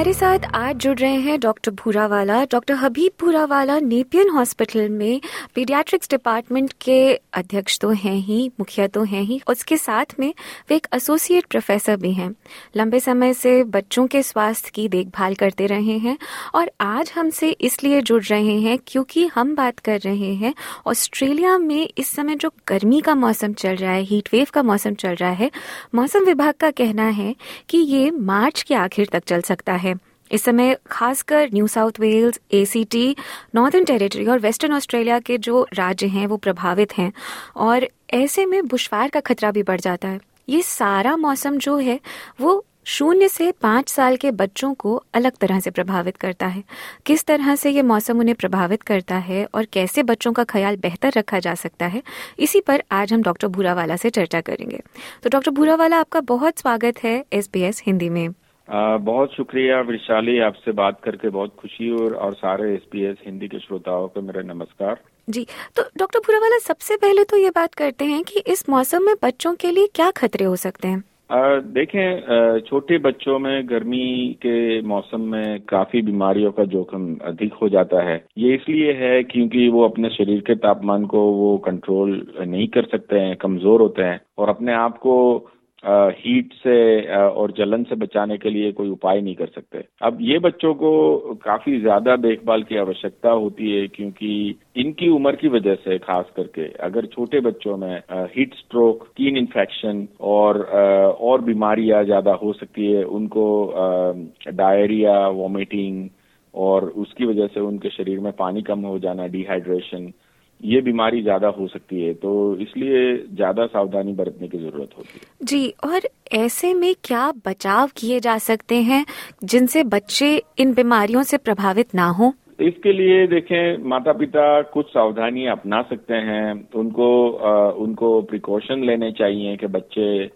हमारे साथ आज जुड़ रहे हैं doctor Bhurawala, doctor Habib Bhurawala, Nepean hospital में पीडियाट्रिक्स डिपार्टमेंट के अध्यक्ष तो हैं ही, मुखिया तो हैं ही। उसके साथ में वे एक एसोसिएट प्रोफेसर भी हैं। लंबे समय से बच्चों के स्वास्थ्य की देखभाल करते रहे हैं और आज हमसे इसलिए जुड़ रहे हैं क्योंकि हम बात कर रहे हैं ऑस्ट्रेलिया में इस समय जो गर्मी का मौसम चल रहा है हीट वेव का मौसम चल रहा है, मौसम विभाग का कहना है कि ये मार्च के आखिर तक चल सकता है। इस समय खासकर New South Wales ACT Northern Territory और वेस्टर्न ऑस्ट्रेलिया के जो राज्य हैं, वो प्रभावित हैं और ऐसे में बुशफायर का खतरा भी बढ़ जाता है। ये सारा मौसम जो है, वो शून्य से पाँच साल के बच्चों को अलग तरह से प्रभावित करता है। किस तरह से ये मौसम उन्हें प्रभावित करता है और कैसे बच्चों का ख्याल बेहतर रखा जा सकता है, इसी पर आज हम डॉक्टर भूरावाला से चर्चा करेंगे। तो डॉक्टर भूरावाला, आपका बहुत स्वागत है एसबीएस हिंदी में। आ, बहुत शुक्रिया विशाली आपसे बात करके बहुत खुशी और और सारे एसपीएस हिंदी के श्रोताओं को मेरा नमस्कार। जी तो डॉक्टर भूरावाला सबसे पहले तो ये बात करते हैं कि इस मौसम में बच्चों के लिए क्या खतरे हो सकते हैं? देखें छोटे बच्चों में गर्मी के मौसम में काफ़ी बीमारियों का जोखिम अधिक हो जाता है। ये इसलिए है क्योंकि वो अपने शरीर के तापमान को वो कंट्रोल नहीं कर सकते हैं कमज़ोर होते हैं और अपने आप को हीट से और जलन से बचाने के लिए कोई उपाय नहीं कर सकते। अब ये बच्चों को काफ़ी ज़्यादा देखभाल की आवश्यकता होती है क्योंकि इनकी उम्र की वजह से खास करके अगर छोटे बच्चों में हीट स्ट्रोक स्किन इन्फेक्शन और और बीमारियाँ ज़्यादा हो सकती है, उनको डायरिया वॉमिटिंग और उसकी वजह से उनके शरीर में पानी कम हो जाना डिहाइड्रेशन ये बीमारी ज़्यादा हो सकती है तो इसलिए ज़्यादा सावधानी बरतने की ज़रूरत होती है। जी और ऐसे में क्या बचाव किए जा सकते हैं जिनसे बच्चे इन बीमारियों से प्रभावित ना हो? इसके लिए देखें माता पिता कुछ सावधानी अपना सकते हैं उनको आ, उनको प्रिकॉशन लेने चाहिए कि बच्चे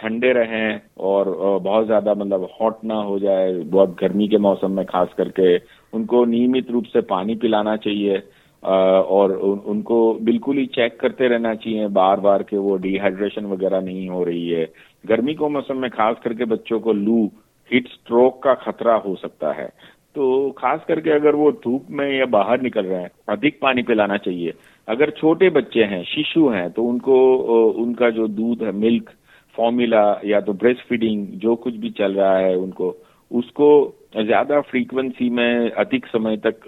ठंडे रहें और बहुत ज़्यादा मतलब हॉट ना हो जाए बहुत गर्मी के मौसम में खास करके उनको नियमित रूप से पानी पिलाना चाहिए। और उन, उनको बिल्कुल ही चेक करते रहना चाहिए बार बार के वो डिहाइड्रेशन वगैरह नहीं हो रही है। गर्मी को मौसम में खास करके बच्चों को लू हीट स्ट्रोक का खतरा हो सकता है। तो खास करके अगर वो धूप में या बाहर निकल रहे हैं अधिक पानी पिलाना चाहिए। अगर छोटे बच्चे हैं शिशु हैं तो उनको उनका जो दूध है मिल्क फॉर्मूला या तो ब्रेस्ट फीडिंग जो कुछ भी चल रहा है उनको उसको ज़्यादा फ्रीक्वेंसी में अधिक समय तक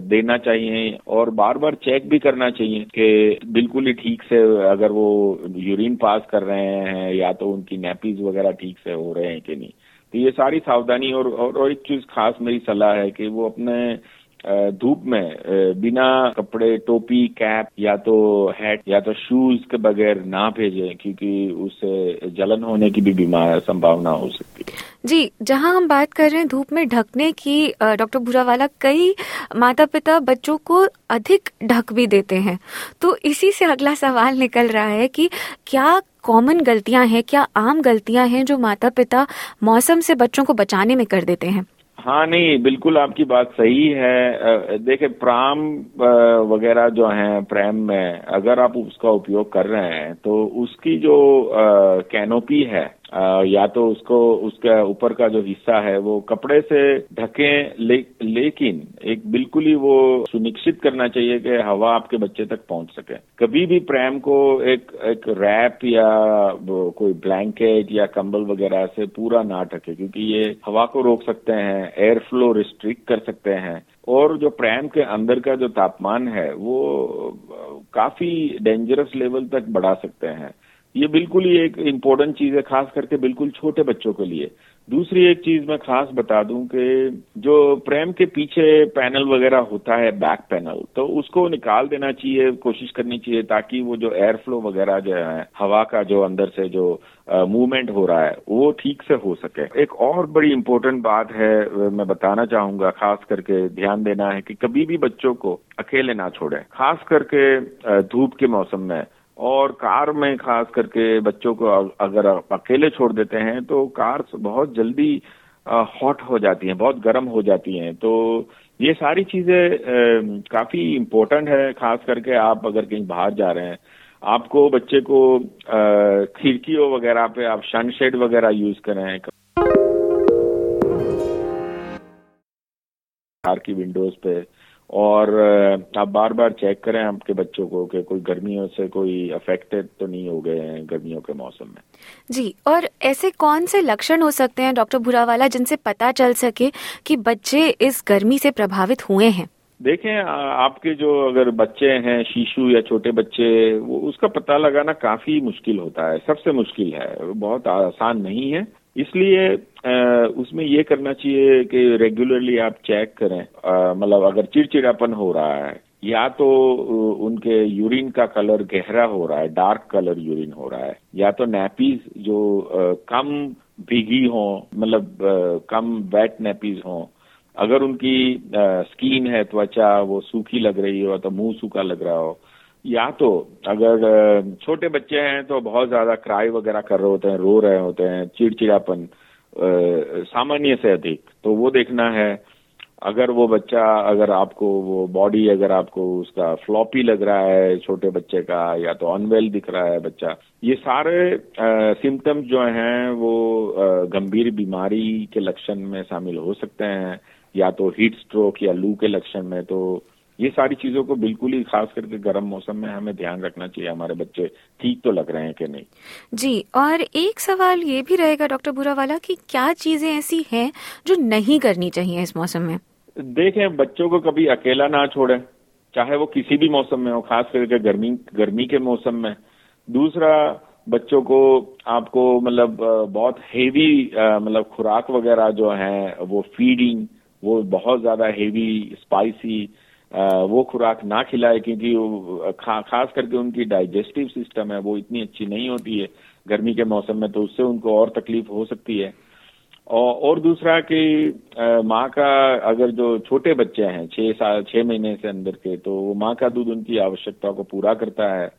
देना चाहिए और बार बार चेक भी करना चाहिए कि बिल्कुल ही ठीक से अगर वो यूरिन पास कर रहे हैं या तो उनकी नैपीज वगैरह ठीक से हो रहे हैं कि नहीं। तो ये सारी सावधानी और और एक चीज़ खास मेरी सलाह है कि वो अपने धूप में बिना कपड़े, टोपी कैप या तो हैट या तो शूज़ के बगैर ना भेजें, क्योंकि उससे जलन होने की भी बीमार संभावना हो सकती है। जी, जहाँ हम बात कर रहे हैं धूप में ढकने की डॉक्टर भूरावाला कई माता पिता बच्चों को अधिक ढक भी देते हैं। तो इसी से अगला सवाल निकल रहा है कि क्या कॉमन गलतियाँ हैं, क्या आम गलतियाँ हैं जो माता पिता मौसम से बच्चों को बचाने में कर देते हैं? हाँ नहीं, बिल्कुल आपकी बात सही है। देखे प्राम वगैरह जो है, प्रेम में, अगर आप उसका उपयोग कर रहे हैं तो उसकी जो कैनोपी है या तो उसको उसके ऊपर का जो हिस्सा है वो कपड़े से ढके ले, लेकिन एक बिल्कुल ही वो सुनिश्चित करना चाहिए कि हवा आपके बच्चे तक पहुँच सके। कभी भी प्रैम को एक एक रैप या कोई ब्लैंकेट या कंबल वगैरह से पूरा ना ढके क्योंकि ये हवा को रोक सकते हैं एयर फ्लो रिस्ट्रिक्ट कर सकते हैं। और जो प्रैम के अंदर का जो तापमान है वो काफ़ी डेंजरस लेवल तक बढ़ा सकते हैं। ये बिल्कुल ही एक इम्पोर्टेंट चीज़ है, खास करके बिल्कुल छोटे बच्चों के लिए। दूसरी एक चीज़ मैं खास बता दूँ कि जो प्रेम के पीछे पैनल वगैरह होता है बैक पैनल तो उसको निकाल देना चाहिए, कोशिश करनी चाहिए ताकि वो जो एयर फ्लो वगैरह जो है, हवा का जो अंदर से जो मूवमेंट हो रहा है, वो ठीक से हो सके। एक और बड़ी इम्पोर्टेंट बात है मैं बताना चाहूँगा, खास करके ध्यान देना है कि कभी भी बच्चों को अकेले ना छोड़े। खास करके धूप के मौसम में और कार में खास करके बच्चों को अगर अकेले छोड़ देते हैं तो कार बहुत जल्दी हॉट हो जाती हैं, बहुत गर्म हो जाती हैं। तो ये सारी चीज़ें काफ़ी इम्पोर्टेंट है, खास करके आप अगर कहीं बाहर जा रहे हैं। आपको बच्चे को खिड़कियों वगैरह पे आप सनशेड वगैरह यूज़ करें कार की विंडोज़ पे और आप बार बार चेक करें आपके बच्चों को कि कोई गर्मियों से कोई अफेक्टेड तो नहीं हो गए हैं गर्मियों के मौसम में? जी और ऐसे कौन से लक्षण हो सकते हैं डॉक्टर भुरावाला जिनसे पता चल सके कि बच्चे इस गर्मी से प्रभावित हुए हैं? देखें आपके जो अगर बच्चे हैं शिशु या छोटे बच्चे वो उसका पता लगाना काफ़ी मुश्किल होता है सबसे मुश्किल है बहुत आसान नहीं है। इसलिए उसमें ये करना चाहिए कि रेगुलरली आप चेक करें। मतलब अगर चिड़चिड़ापन हो रहा है, या तो उनके यूरिन का कलर गहरा हो रहा है डार्क कलर यूरिन हो रहा है, या तो नैपीज जो कम भीगी हो मतलब कम वेट नैपीज हो, अगर उनकी स्किन है, त्वचा, वो सूखी लग रही हो तो मुँह सूखा लग रहा हो या तो अगर छोटे बच्चे हैं तो बहुत ज़्यादा क्राई वगैरह कर रहे होते हैं रो रहे होते हैं चिड़चिड़ापन सामान्य से अधिक तो वो देखना है। अगर वो बच्चा अगर आपको वो बॉडी अगर आपको उसका फ्लॉपी लग रहा है छोटे बच्चे का या तो अनवेल दिख रहा है बच्चा ये सारे सिम्टम्स जो हैं वो आ, गंभीर बीमारी के लक्षण में शामिल हो सकते हैं या तो हीट स्ट्रोक या लू के लक्षण में तो ये सारी चीज़ों को बिल्कुल ही खास करके गर्म मौसम में हमें ध्यान रखना चाहिए हमारे बच्चे ठीक तो लग रहे हैं कि नहीं। जी और एक सवाल ये भी रहेगा डॉक्टर बुरावाला कि क्या चीज़ें ऐसी हैं जो नहीं करनी चाहिए इस मौसम में? देखें बच्चों को कभी अकेला ना छोड़े चाहे वो किसी भी मौसम में हो खास करके गर्मी गर्मी के मौसम में। दूसरा बच्चों को आपको मतलब बहुत हेवी मतलब खुराक वगैरह जो है वो फीडिंग वो बहुत ज़्यादा हेवी स्पाइसी वो खुराक ना खिलाए क्योंकि खा, खास करके उनकी डाइजेस्टिव सिस्टम है वो इतनी अच्छी नहीं होती है। गर्मी के मौसम में तो उससे उनको और तकलीफ़ हो सकती है। और, और दूसरा कि माँ का अगर जो छोटे बच्चे हैं छह साल छह महीने से अंदर के तो वो माँ का दूध उनकी आवश्यकता को पूरा करता है।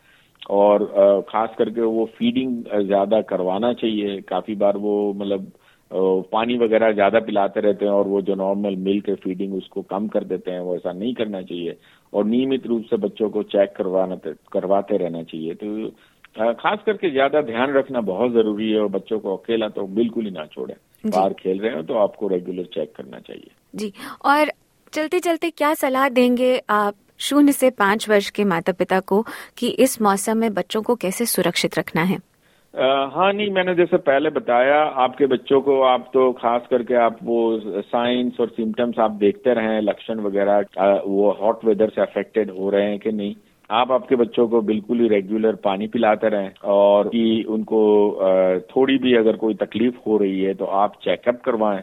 और खास करके वो फीडिंग ज़्यादा करवाना चाहिए। काफ़ी बार वो मतलब पानी वगैरह ज़्यादा पिलाते रहते हैं और वो जो नॉर्मल मिल्क है फीडिंग उसको कम कर देते हैं वो ऐसा नहीं करना चाहिए। और नियमित रूप से बच्चों को चेक करवाना करवाते रहना चाहिए। तो खास करके ज़्यादा ध्यान रखना बहुत ज़रूरी है और बच्चों को अकेला तो बिल्कुल ही ना छोड़े। बाहर खेल रहे हो तो आपको रेगुलर चेक करना चाहिए। जी। और चलते चलते क्या सलाह देंगे आप शून्य से पाँच वर्ष के माता पिता को कि इस मौसम में बच्चों को कैसे सुरक्षित रखना है? हाँ नहीं, मैंने जैसे पहले बताया, आपके बच्चों को आप तो खास करके आप वो साइंस और सिम्टम्स आप देखते रहे, लक्षण वगैरह वो हॉट वेदर से अफेक्टेड हो रहे हैं कि नहीं? आप आपके बच्चों को बिल्कुल ही रेगुलर पानी पिलाते रहें और कि उनको थोड़ी भी अगर कोई तकलीफ़ हो रही है तो आप चेकअप करवाएँ।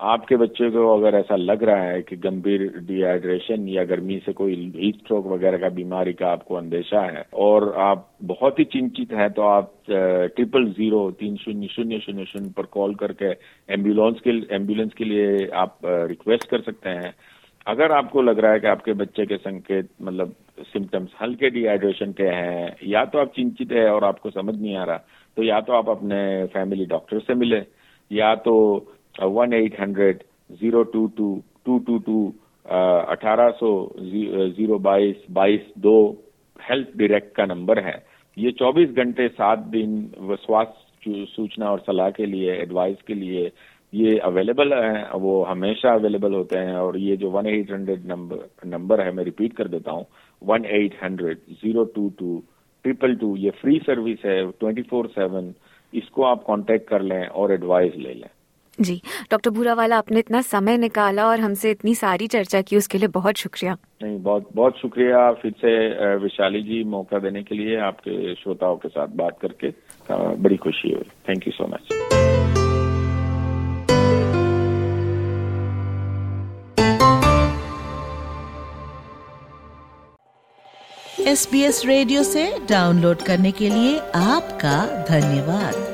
आपके बच्चे को अगर ऐसा लग रहा है कि गंभीर डिहाइड्रेशन या गर्मी से कोई हीट स्ट्रोक वगैरह का बीमारी का आपको अंदेशा है, और आप बहुत ही चिंतित हैं तो आप ट्रिपल ज़ीरो तीन शून्य शून्य शून्य शून्य पर कॉल करके एंबुलेंस के एंबुलेंस के लिए आप रिक्वेस्ट कर सकते हैं। अगर आपको लग रहा है कि आपके बच्चे के संकेत मतलब सिम्टम्स हल्के डिहाइड्रेशन के हैं, या तो आप चिंतित है और आपको समझ नहीं आ रहा तो या तो आप अपने फैमिली डॉक्टर से मिले, या तो one eight hundred zero two two two two two अठारह सौ ज़ीरो बाईस बाईस दो हेल्थ डायरेक्ट का नंबर है। ये 24 घंटे सात दिन स्वास्थ्य सूचना और सलाह के लिए एडवाइस के लिए ये अवेलेबल है, वो हमेशा अवेलेबल होते हैं और ये जो one eight hundred number number है, मैं रिपीट कर देता हूँ one eight hundred zero two two triple two ये फ्री सर्विस है ट्वेंटी फोर सेवन इसको आप कांटेक्ट कर लें और एडवाइस ले लें। जी डॉक्टर भूरावाला आपने इतना समय निकाला और हमसे इतनी सारी चर्चा की उसके लिए बहुत शुक्रिया। नहीं बहुत बहुत शुक्रिया फिर से विशाली जी मौका देने के लिए आपके श्रोताओं के साथ बात करके बड़ी खुशी हुई। Thank you so much S B S radio से डाउनलोड करने के लिए आपका धन्यवाद।